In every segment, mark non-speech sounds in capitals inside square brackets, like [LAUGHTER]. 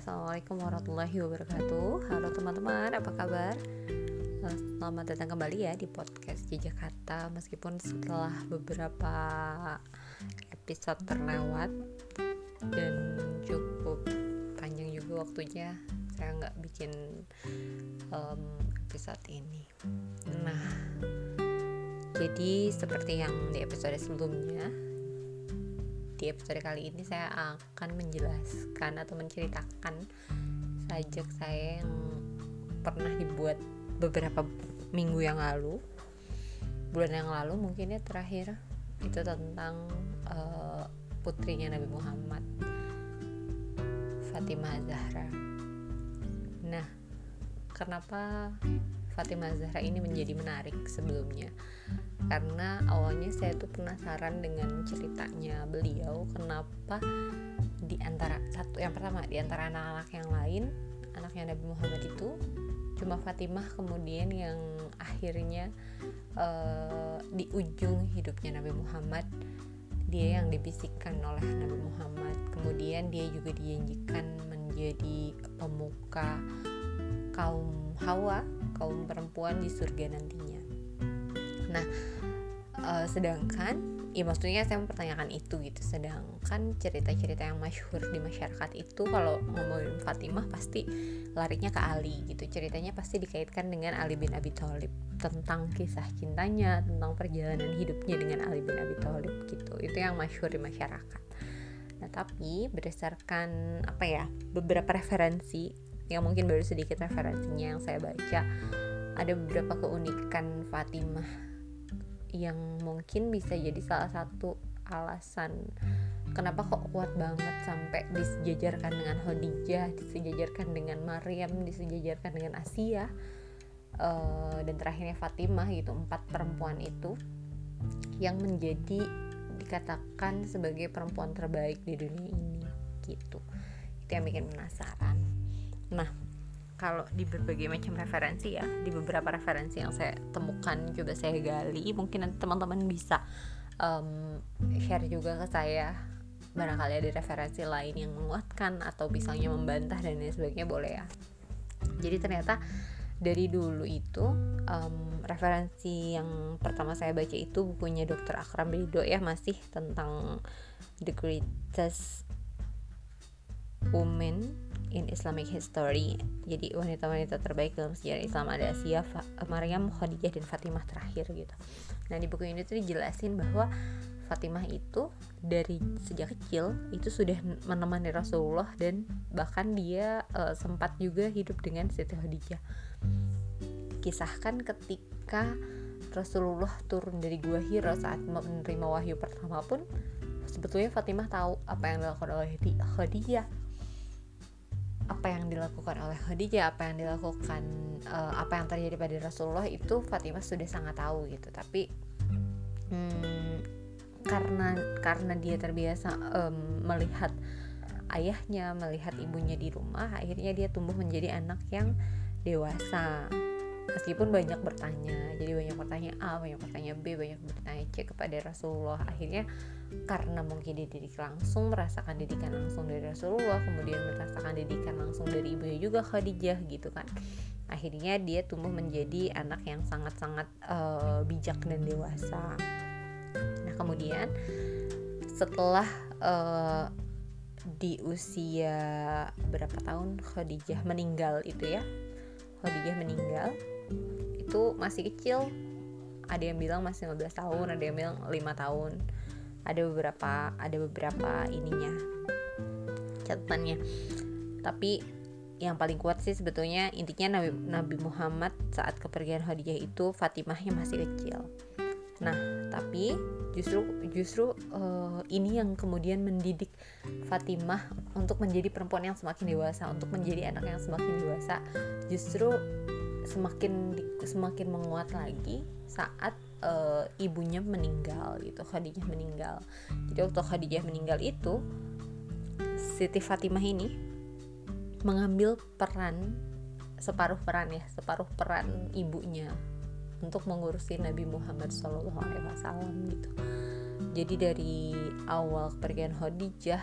Assalamualaikum warahmatullahi wabarakatuh. Halo teman-teman, apa kabar? Eh, selamat datang kembali ya di podcast Jejak Kata Meskipun setelah beberapa episode terlewat Dan cukup panjang juga waktunya Saya nggak bikin um, episode ini. Nah, jadi seperti yang di episode sebelumnya di episode kali ini saya akan menjelaskan atau menceritakan sajak saya yang pernah dibuat beberapa minggu yang lalu. Bulan yang lalu mungkin ya terakhir. Itu tentang uh, putrinya Nabi Muhammad Fatimah Zahra. Nah kenapa Fatimah Zahra ini menjadi menarik sebelumnya karena awalnya saya tuh penasaran dengan ceritanya beliau kenapa di antara satu yang pertama di antara anak-anak yang lain anaknya Nabi Muhammad itu cuma Fatimah kemudian yang akhirnya uh, di ujung hidupnya Nabi Muhammad dia yang dibisikkan oleh Nabi Muhammad. Kemudian dia juga dijanjikan menjadi pemuka kaum Hawa kaum perempuan di surga nantinya nah uh, sedangkan ya maksudnya saya mempertanyakan itu gitu. Sedangkan cerita-cerita yang masyhur di masyarakat itu kalau ngomongin Fatimah pasti larinya ke Ali gitu. Ceritanya pasti dikaitkan dengan Ali bin Abi Thalib. Tentang kisah cintanya tentang perjalanan hidupnya dengan Ali bin Abi Thalib gitu. Itu yang masyhur di masyarakat. Nah tapi berdasarkan apa ya beberapa referensi yang mungkin baru sedikit referensinya yang saya baca ada beberapa keunikan Fatimah yang mungkin bisa jadi salah satu alasan kenapa kok kuat banget sampai disejajarkan dengan Khadijah, disejajarkan dengan Maryam, disejajarkan dengan Asia uh, dan terakhirnya Fatimah gitu empat perempuan itu yang menjadi dikatakan sebagai perempuan terbaik di dunia ini gitu. Itu yang bikin penasaran. Nah kalau di berbagai macam referensi ya di beberapa referensi yang saya temukan coba saya gali mungkin nanti teman-teman bisa um, share juga ke saya barangkali ada referensi lain yang menguatkan atau misalnya membantah dan lain sebagainya boleh ya jadi ternyata dari dulu itu um, referensi yang pertama saya baca itu bukunya Dr. Akram Ridho ya masih tentang the greatest woman in Islamic History. Jadi wanita-wanita terbaik dalam sejarah Islam ada Asia, Maryam, Khadijah dan Fatimah terakhir gitu. Nah di buku ini tuh dijelasin bahwa Fatimah itu dari sejak kecil itu sudah menemani Rasulullah dan bahkan dia uh, sempat juga hidup dengan Siti Khadijah. Kisahkan ketika Rasulullah turun dari gua Hira saat menerima wahyu pertama pun sebetulnya Fatimah tahu apa yang dilakukan oleh Khadijah apa yang dilakukan oleh Khadijah, apa yang dilakukan uh, apa yang terjadi pada Rasulullah itu Fatimah sudah sangat tahu gitu. Tapi hmm, karena karena dia terbiasa um, melihat ayahnya, melihat ibunya di rumah, akhirnya dia tumbuh menjadi anak yang dewasa meskipun banyak bertanya jadi banyak bertanya A banyak bertanya B banyak bertanya C kepada Rasulullah. Akhirnya karena mungkin dididik langsung merasakan didikan langsung dari Rasulullah kemudian merasakan didikan langsung dari ibunya juga Khadijah gitu kan. Akhirnya dia tumbuh menjadi anak yang sangat-sangat uh, bijak dan dewasa. Nah kemudian setelah uh, di usia berapa tahun Khadijah meninggal itu ya Khadijah meninggal itu masih kecil. Ada yang bilang masih 15 tahun ada yang bilang 5 tahun. Ada beberapa ada beberapa ininya catatannya. Tapi yang paling kuat sih sebetulnya intinya Nabi, Nabi Muhammad saat kepergian Khadijah itu Fatimahnya masih kecil. Nah tapi justru justru uh, ini yang kemudian mendidik Fatimah untuk menjadi perempuan yang semakin dewasa untuk menjadi anak yang semakin dewasa justru semakin semakin menguat lagi saat uh, ibunya meninggal gitu Khadijah meninggal. Jadi waktu Khadijah meninggal itu Siti Fatimah ini mengambil peran separuh peran ya separuh peran ibunya untuk mengurusi Nabi Muhammad SAW gitu. Jadi dari awal kepergian Khadijah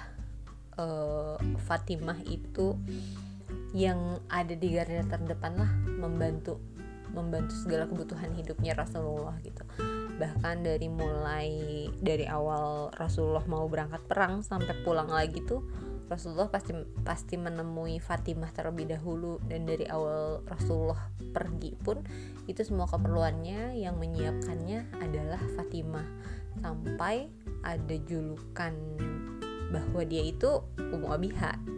uh, Fatimah itu yang ada di garda terdepan lah membantu membantu segala kebutuhan hidupnya Rasulullah gitu. Bahkan dari mulai dari awal Rasulullah mau berangkat perang sampai pulang lagi tuh Rasulullah pasti pasti menemui Fatimah terlebih dahulu dan dari awal Rasulullah pergi pun itu semua keperluannya yang menyiapkannya adalah Fatimah. Sampai ada julukan bahwa dia itu Ummu Abiha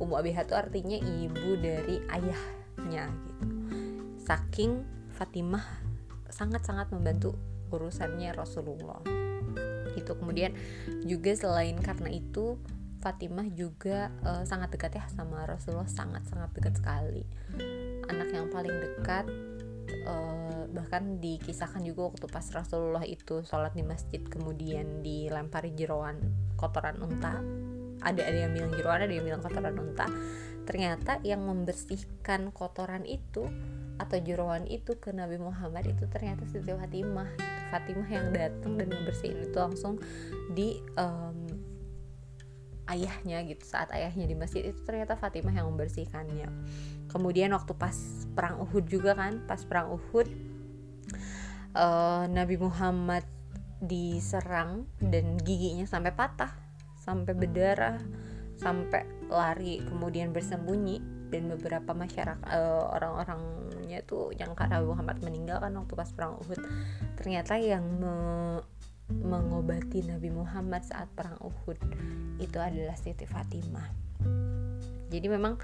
Ummu Abiha itu artinya ibu dari ayahnya gitu. Saking Fatimah sangat-sangat membantu urusannya Rasulullah. Itu kemudian juga selain karena itu Fatimah juga uh, sangat dekat ya sama Rasulullah sangat-sangat dekat sekali. Anak yang paling dekat uh, bahkan dikisahkan juga waktu pas Rasulullah itu sholat di masjid kemudian dilempari jeroan kotoran unta. Ada ada yang bilang jeroan ada yang bilang kotoran unta. Ternyata yang membersihkan kotoran itu atau jeroan itu ke Nabi Muhammad itu ternyata Siti Fatimah. Fatimah yang datang dan membersihin itu langsung di um, ayahnya gitu saat ayahnya di masjid itu ternyata Fatimah yang membersihkannya. Kemudian waktu pas perang Uhud juga kan pas perang Uhud uh, Nabi Muhammad diserang dan giginya sampai patah sampai berdarah sampai lari kemudian bersembunyi. Dan beberapa masyarakat uh, orang-orangnya tuh yang karena Muhammad meninggal kan waktu pas perang Uhud. Ternyata yang me mengobati Nabi Muhammad saat perang Uhud itu adalah Siti Fatimah. Jadi memang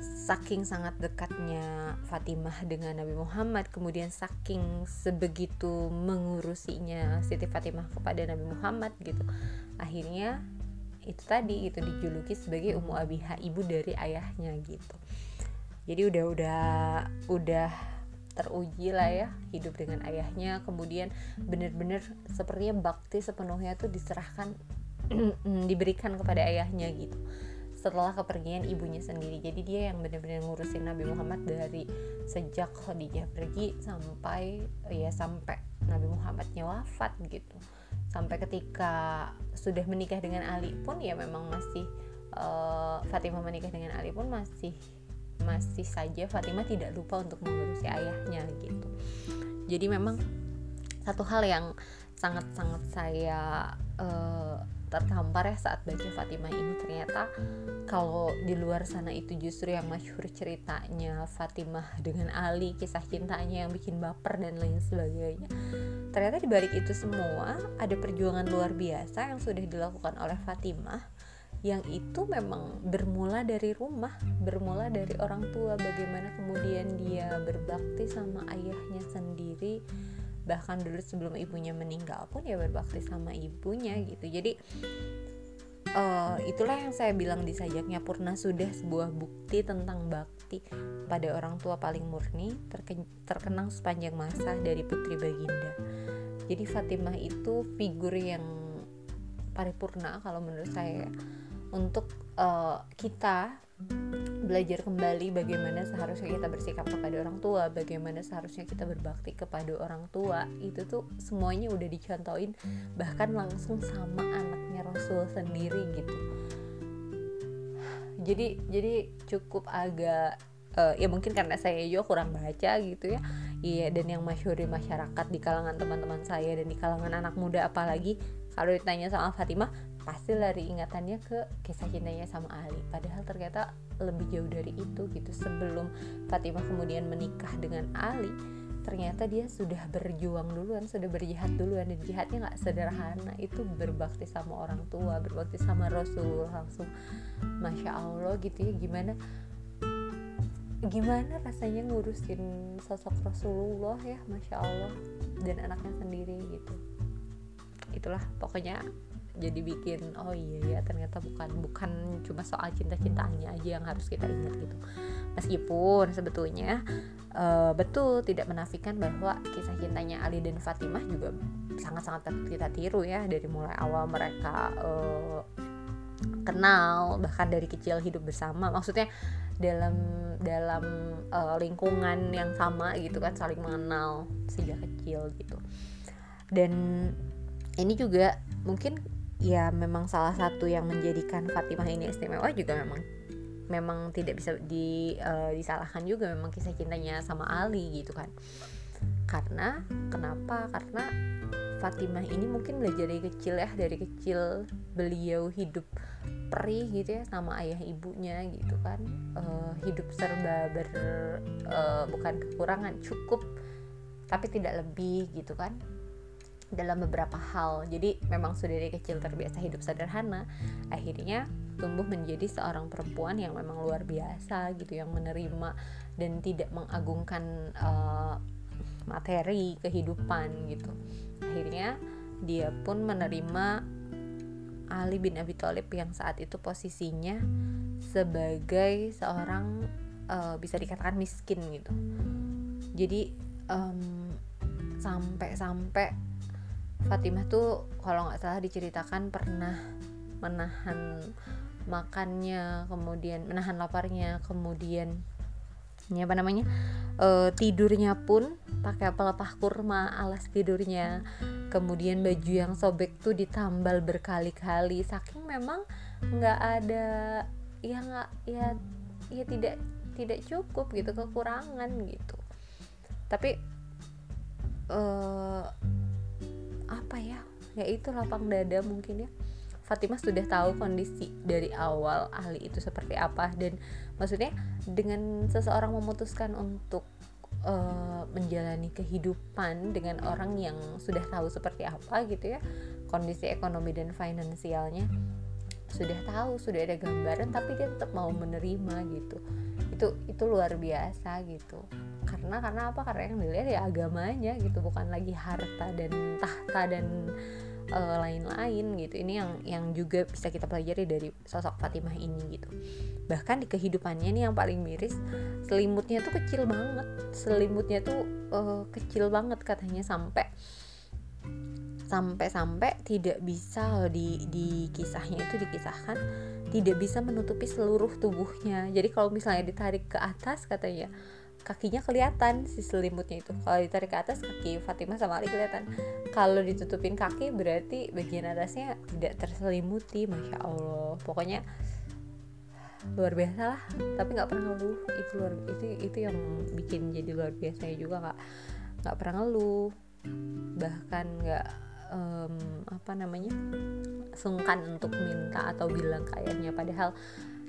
saking sangat dekatnya Fatimah dengan Nabi Muhammad kemudian saking sebegitu mengurusinya Siti Fatimah kepada Nabi Muhammad gitu akhirnya itu tadi itu dijuluki sebagai Ummu Abiha ibu dari ayahnya gitu jadi udah udah udah teruji lah ya hidup dengan ayahnya. Kemudian benar-benar sepertinya bakti sepenuhnya tuh diserahkan [CLEARS THROAT] diberikan kepada ayahnya gitu. Setelah kepergian ibunya sendiri. Jadi dia yang benar-benar ngurusin Nabi Muhammad dari sejak Khadijah pergi sampai ya sampai Nabi Muhammadnya wafat gitu. Sampai ketika sudah menikah dengan Ali pun ya memang masih uh, Fatimah menikah dengan Ali pun masih masih saja Fatimah tidak lupa untuk mengurusi ayahnya gitu. Jadi memang satu hal yang sangat-sangat saya uh, tertampar ya saat baca Fatimah ini ternyata kalau di luar sana itu justru yang masyhur ceritanya Fatimah dengan Ali kisah cintanya yang bikin baper dan lain sebagainya ternyata di balik itu semua ada perjuangan luar biasa yang sudah dilakukan oleh Fatimah yang itu memang bermula dari rumah, bermula dari orang tua, bagaimana kemudian dia berbakti sama ayahnya sendiri, bahkan dulu sebelum ibunya meninggal pun ya berbakti sama ibunya gitu. Jadi uh, itulah yang saya bilang di sajaknya Purna sudah sebuah bukti tentang bakti pada orang tua paling murni terkenang sepanjang masa dari putri Baginda. Jadi Fatimah itu figur yang paripurna kalau menurut saya untuk uh, kita belajar kembali bagaimana seharusnya kita bersikap kepada orang tua, bagaimana seharusnya kita berbakti kepada orang tua. Itu tuh semuanya udah dicontohin bahkan langsung sama anaknya Rasul sendiri gitu. Jadi jadi cukup agak uh, ya mungkin karena saya juga kurang baca gitu ya. Iya dan yang masyhur di masyarakat di kalangan teman-teman saya dan di kalangan anak muda apalagi kalau ditanya sama Fatimah pasti lari ingatannya ke kisah cintanya sama Ali. Padahal ternyata lebih jauh dari itu gitu. Sebelum Fatimah kemudian menikah dengan Ali ternyata dia sudah berjuang duluan sudah berjihad duluan. Dan jihadnya nggak sederhana. Itu berbakti sama orang tua berbakti sama Rasulullah langsung. Masya Allah gitu ya. Gimana gimana rasanya ngurusin sosok Rasulullah ya? Masya Allah. Dan anaknya sendiri gitu. Itulah pokoknya jadi bikin oh iya ya ternyata bukan bukan cuma soal cinta-cintaannya aja yang harus kita ingat gitu. Meskipun sebetulnya uh, betul tidak menafikan bahwa kisah cintanya Ali dan Fatimah juga sangat-sangat kita tiru ya dari mulai awal mereka uh, kenal bahkan dari kecil hidup bersama. Maksudnya dalam dalam uh, lingkungan yang sama gitu kan saling mengenal sejak kecil gitu. Dan ini juga mungkin ya memang salah satu yang menjadikan Fatimah ini istimewa juga memang memang tidak bisa di, uh, disalahkan juga memang kisah cintanya sama Ali gitu kan. Karena kenapa? Karena Fatimah ini mungkin belajar dari kecil ya dari kecil beliau hidup perih gitu ya sama ayah ibunya gitu kan. Uh, hidup serba ber uh, bukan kekurangan cukup tapi tidak lebih gitu kan dalam beberapa hal. Jadi memang sudah dari kecil terbiasa hidup sederhana akhirnya tumbuh menjadi seorang perempuan yang memang luar biasa gitu yang menerima dan tidak mengagungkan uh, materi kehidupan gitu. Akhirnya dia pun menerima Ali bin Abi Thalib yang saat itu posisinya sebagai seorang uh, bisa dikatakan miskin gitu. Jadi um, sampai-sampai Fatimah tuh kalau nggak salah diceritakan pernah menahan makannya kemudian menahan laparnya kemudian ini apa namanya e, tidurnya pun pakai pelepah kurma alas tidurnya. Kemudian baju yang sobek tuh ditambal berkali-kali. Saking memang nggak ada ya nggak ya ya tidak tidak cukup gitu kekurangan gitu. Tapi uh, apa ya? Ya itu lapang dada mungkin ya. Fatimah sudah tahu kondisi dari awal ahli itu seperti apa dan maksudnya dengan seseorang memutuskan untuk uh, menjalani kehidupan dengan orang yang sudah tahu seperti apa gitu ya kondisi ekonomi dan finansialnya sudah tahu sudah ada gambaran tapi dia tetap mau menerima gitu. Itu itu luar biasa gitu karena karena apa? Karena yang dilihat ya agamanya gitu bukan lagi harta dan tahta dan uh, lain-lain gitu. Ini yang yang juga bisa kita pelajari dari sosok Fatimah ini gitu. Bahkan di kehidupannya nih yang paling miris selimutnya tuh kecil banget. Selimutnya tuh uh, kecil banget katanya sampai sampai-sampai tidak bisa di di kisahnya itu dikisahkan tidak bisa menutupi seluruh tubuhnya. Jadi kalau misalnya ditarik ke atas katanya kakinya kelihatan si selimutnya itu. Kalau ditarik ke atas kaki Fatimah sama Ali kelihatan. Kalau ditutupin kaki berarti bagian atasnya tidak terselimuti masya Allah. Pokoknya luar biasa lah. Tapi nggak pernah ngeluh. Itu luar itu itu yang bikin jadi luar biasa juga nggak nggak pernah ngeluh. Bahkan nggak um, apa namanya sungkan untuk minta atau bilang ke ayahnya. Padahal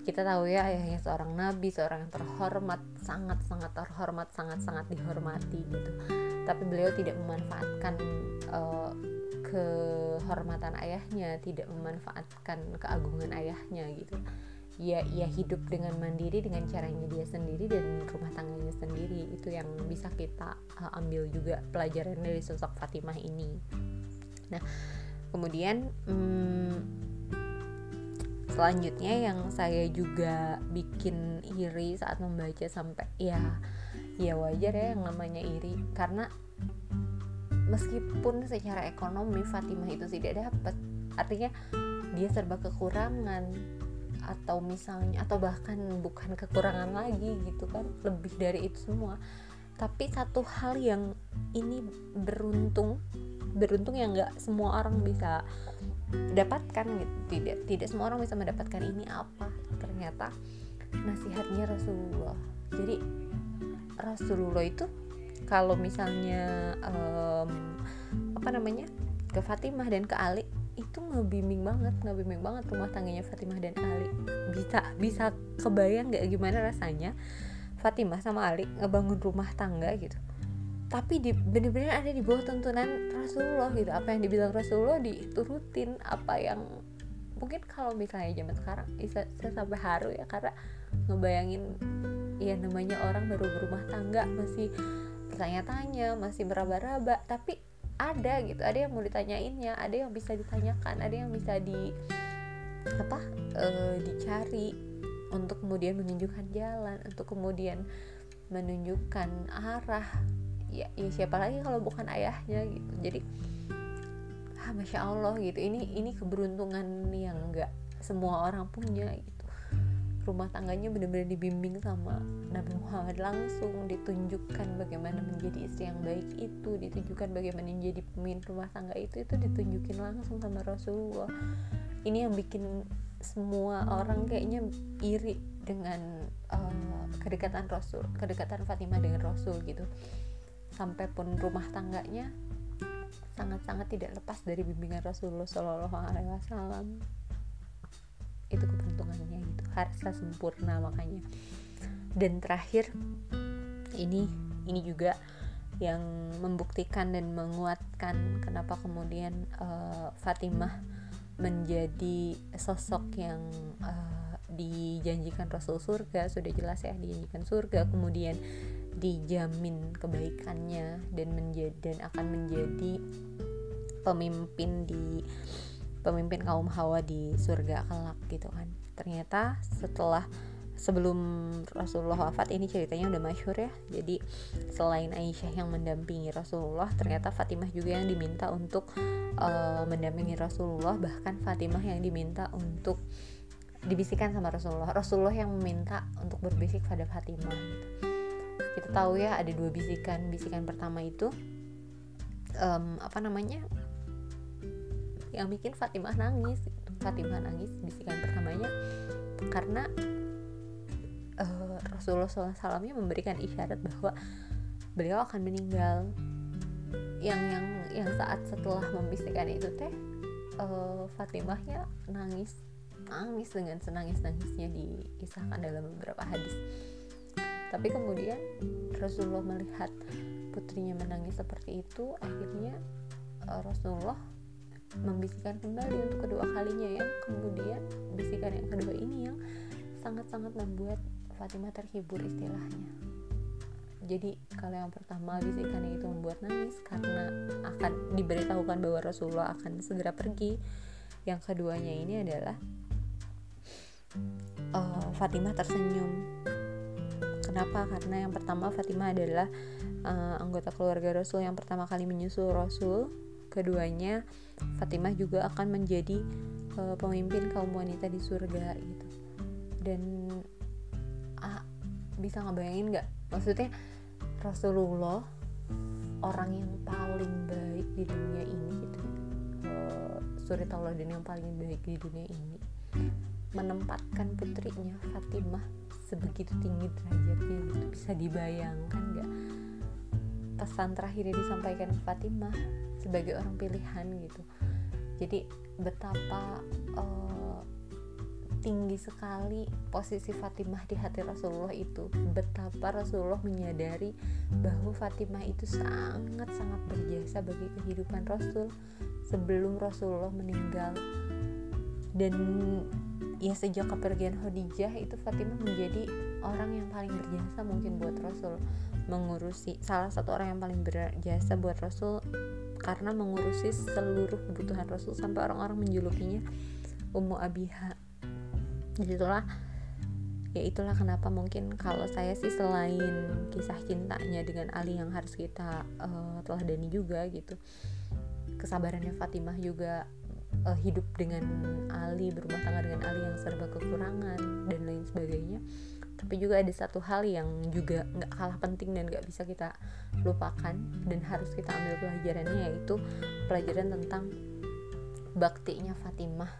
kita tahu ya ayahnya seorang nabi seorang yang terhormat sangat sangat terhormat sangat sangat dihormati gitu. Tapi beliau tidak memanfaatkan uh, kehormatan ayahnya tidak memanfaatkan keagungan ayahnya gitu. Ya ia hidup dengan mandiri dengan caranya dia sendiri dan rumah tangganya sendiri. Itu yang bisa kita uh, ambil juga pelajaran dari sosok Fatimah ini. Nah kemudian hmm, selanjutnya yang saya juga bikin iri saat membaca sampai ya ya wajar ya yang namanya iri. Karena meskipun secara ekonomi Fatimah itu tidak dapat artinya dia serba kekurangan atau misalnya atau bahkan bukan kekurangan lagi gitu kan lebih dari itu semua. Tapi satu hal yang ini beruntung beruntung yang nggak semua orang bisa dapatkan gitu. Tidak tidak semua orang bisa mendapatkan ini apa. Ternyata nasihatnya Rasulullah. Jadi Rasulullah itu kalau misalnya um, apa namanya ke Fatimah dan ke Ali itu ngebimbing banget ngebimbing banget rumah tangganya Fatimah dan Ali. Bisa bisa kebayang nggak gimana rasanya Fatimah sama Ali ngebangun rumah tangga gitu tapi di bener-bener ada di bawah tuntunan Rasulullah gitu. Apa yang dibilang Rasulullah diturutin apa yang mungkin kalau misalnya zaman sekarang saya sampai haru ya. Karena ngebayangin ya namanya orang baru berumah tangga masih bertanya-tanya masih meraba-raba. Tapi ada gitu ada yang mau ditanyainnya ada yang bisa ditanyakan ada yang bisa di apa e, dicari untuk kemudian menunjukkan jalan untuk kemudian menunjukkan arah ya, ya siapa lagi kalau bukan ayahnya gitu. Jadi ah, masya allah gitu. Ini ini keberuntungan yang nggak semua orang punya gitu. Rumah tangganya benar-benar dibimbing sama Nabi Muhammad langsung ditunjukkan bagaimana menjadi istri yang baik itu ditunjukkan bagaimana menjadi pemimpin rumah tangga itu itu ditunjukin langsung sama Rasulullah. Ini yang bikin semua orang kayaknya iri dengan uh, kedekatan Rasul kedekatan Fatimah dengan Rasul gitu sampai pun rumah tangganya sangat-sangat tidak lepas dari bimbingan Rasulullah Shallallahu Alaihi Wasallam. Itu keberuntungannya gitu harsa sempurna makanya. Dan terakhir ini ini juga yang membuktikan dan menguatkan kenapa kemudian uh, Fatimah menjadi sosok yang uh, dijanjikan Rasul surga. Sudah jelas ya dijanjikan surga. Kemudian dijamin kebaikannya dan menjadi dan akan menjadi pemimpin di pemimpin kaum Hawa di surga kelak gitu kan. Ternyata setelah sebelum Rasulullah wafat ini ceritanya udah masyhur ya. Jadi selain Aisyah yang mendampingi Rasulullah ternyata Fatimah juga yang diminta untuk uh, mendampingi Rasulullah. Bahkan Fatimah yang diminta untuk dibisikkan sama Rasulullah. Rasulullah yang meminta untuk berbisik pada Fatimah. Kita tahu ya ada dua bisikan. Bisikan pertama itu um, apa namanya? Yang bikin Fatimah nangis. Fatimah nangis bisikan pertamanya. Karena uh, Rasulullah SAW memberikan isyarat bahwa beliau akan meninggal. Yang yang yang saat setelah membisikkan itu teh uh, Fatimahnya nangis. Nangis dengan senangis nangisnya dikisahkan dalam beberapa hadis tapi kemudian Rasulullah melihat putrinya menangis seperti itu akhirnya uh, Rasulullah membisikkan kembali untuk kedua kalinya yang kemudian bisikan yang kedua ini yang sangat-sangat membuat Fatimah terhibur istilahnya. Jadi kalau yang pertama bisikan itu membuat nangis karena akan diberitahukan bahwa Rasulullah akan segera pergi. Yang keduanya ini adalah uh, Fatimah tersenyum kenapa? Karena yang pertama Fatimah adalah uh, anggota keluarga Rasul. Yang pertama kali menyusul Rasul. Keduanya Fatimah juga akan menjadi uh, pemimpin kaum wanita di surga gitu. Dan ah, bisa ngebayangin nggak? Maksudnya Rasulullah orang yang paling baik di dunia ini gitu. Uh, suri tauladan yang paling baik di dunia ini menempatkan putrinya Fatimah sebegitu tinggi derajatnya gitu. Bisa dibayangkan nggak? Pesan terakhir yang disampaikan Fatimah sebagai orang pilihan gitu. Jadi betapa uh, tinggi sekali posisi Fatimah di hati Rasulullah itu. Betapa Rasulullah menyadari bahwa Fatimah itu sangat-sangat berjasa bagi kehidupan Rasul sebelum Rasulullah meninggal. Dan ya sejak kepergian Khadijah itu Fatimah menjadi orang yang paling berjasa mungkin buat Rasul. Mengurusi salah satu orang yang paling berjasa buat Rasul karena mengurusi seluruh kebutuhan Rasul sampai orang-orang menjulukinya Ummu Abiha. Itulah ya itulah kenapa mungkin kalau saya sih selain kisah cintanya dengan Ali yang harus kita uh, teladani juga gitu kesabarannya Fatimah juga uh, hidup dengan Ali berumah tangga dengan Ali yang serba kekurangan dan lain sebagainya tapi juga ada satu hal yang juga nggak kalah penting dan nggak bisa kita lupakan dan harus kita ambil pelajarannya yaitu pelajaran tentang baktinya Fatimah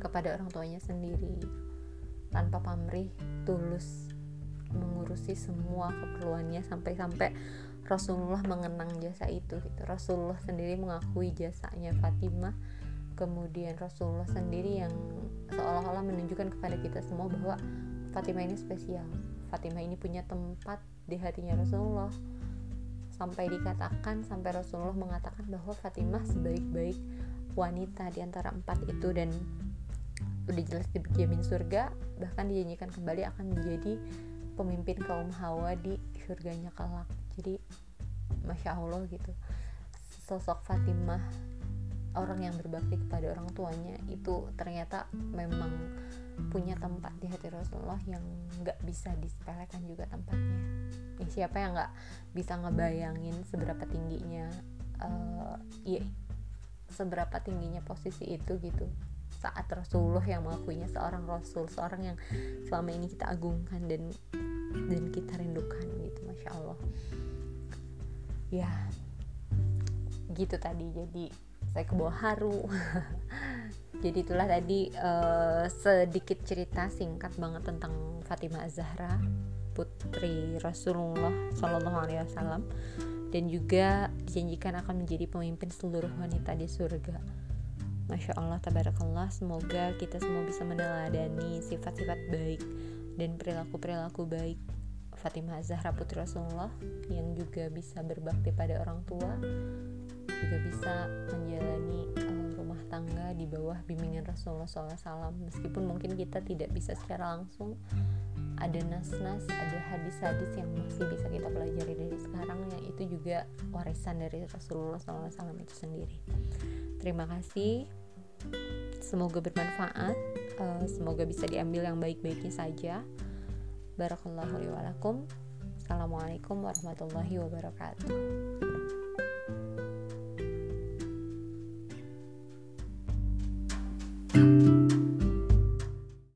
kepada orang tuanya sendiri tanpa pamrih tulus mengurusi semua keperluannya sampai-sampai Rasulullah mengenang jasa itu gitu. Rasulullah sendiri mengakui jasanya Fatimah kemudian Rasulullah sendiri yang seolah-olah menunjukkan kepada kita semua bahwa Fatimah ini spesial. Fatimah ini punya tempat di hatinya Rasulullah. Sampai dikatakan sampai Rasulullah mengatakan bahwa Fatimah sebaik-baik wanita di antara empat itu. Dan udah jelas dijamin surga bahkan dijanjikan kembali akan menjadi pemimpin kaum Hawa di surganya kelak. Jadi masya Allah gitu. Sosok Fatimah orang yang berbakti kepada orang tuanya itu ternyata memang punya tempat di hati Rasulullah yang nggak bisa disepelekan juga tempatnya. Ya siapa yang nggak bisa ngebayangin seberapa tingginya uh, ya seberapa tingginya posisi itu gitu. Saat Rasulullah yang mengakuinya seorang Rasul seorang yang selama ini kita agungkan dan dan kita rindukan gitu masya Allah. Ya gitu tadi. Jadi saya ke bawah haru [LAUGHS] jadi itulah tadi uh, sedikit cerita singkat banget tentang Fatimah Zahra putri Rasulullah Shallallahu Alaihi Wasallam dan juga dijanjikan akan menjadi pemimpin seluruh wanita di surga. Masya Allah, tabarakallah. Semoga kita semua bisa meneladani sifat-sifat baik dan perilaku-perilaku baik Fatimah Zahra Putri Rasulullah yang juga bisa berbakti pada orang tua, juga bisa menjalani uh, rumah tangga di bawah bimbingan Rasulullah SAW. Meskipun mungkin kita tidak bisa secara langsung ada nas-nas, ada hadis-hadis yang masih bisa kita pelajari dari sekarang yang itu juga warisan dari Rasulullah SAW itu sendiri. Terima kasih. Semoga bermanfaat. Uh, semoga bisa diambil yang baik-baiknya saja. Barakallahu Assalamualaikum warahmatullahi wabarakatuh.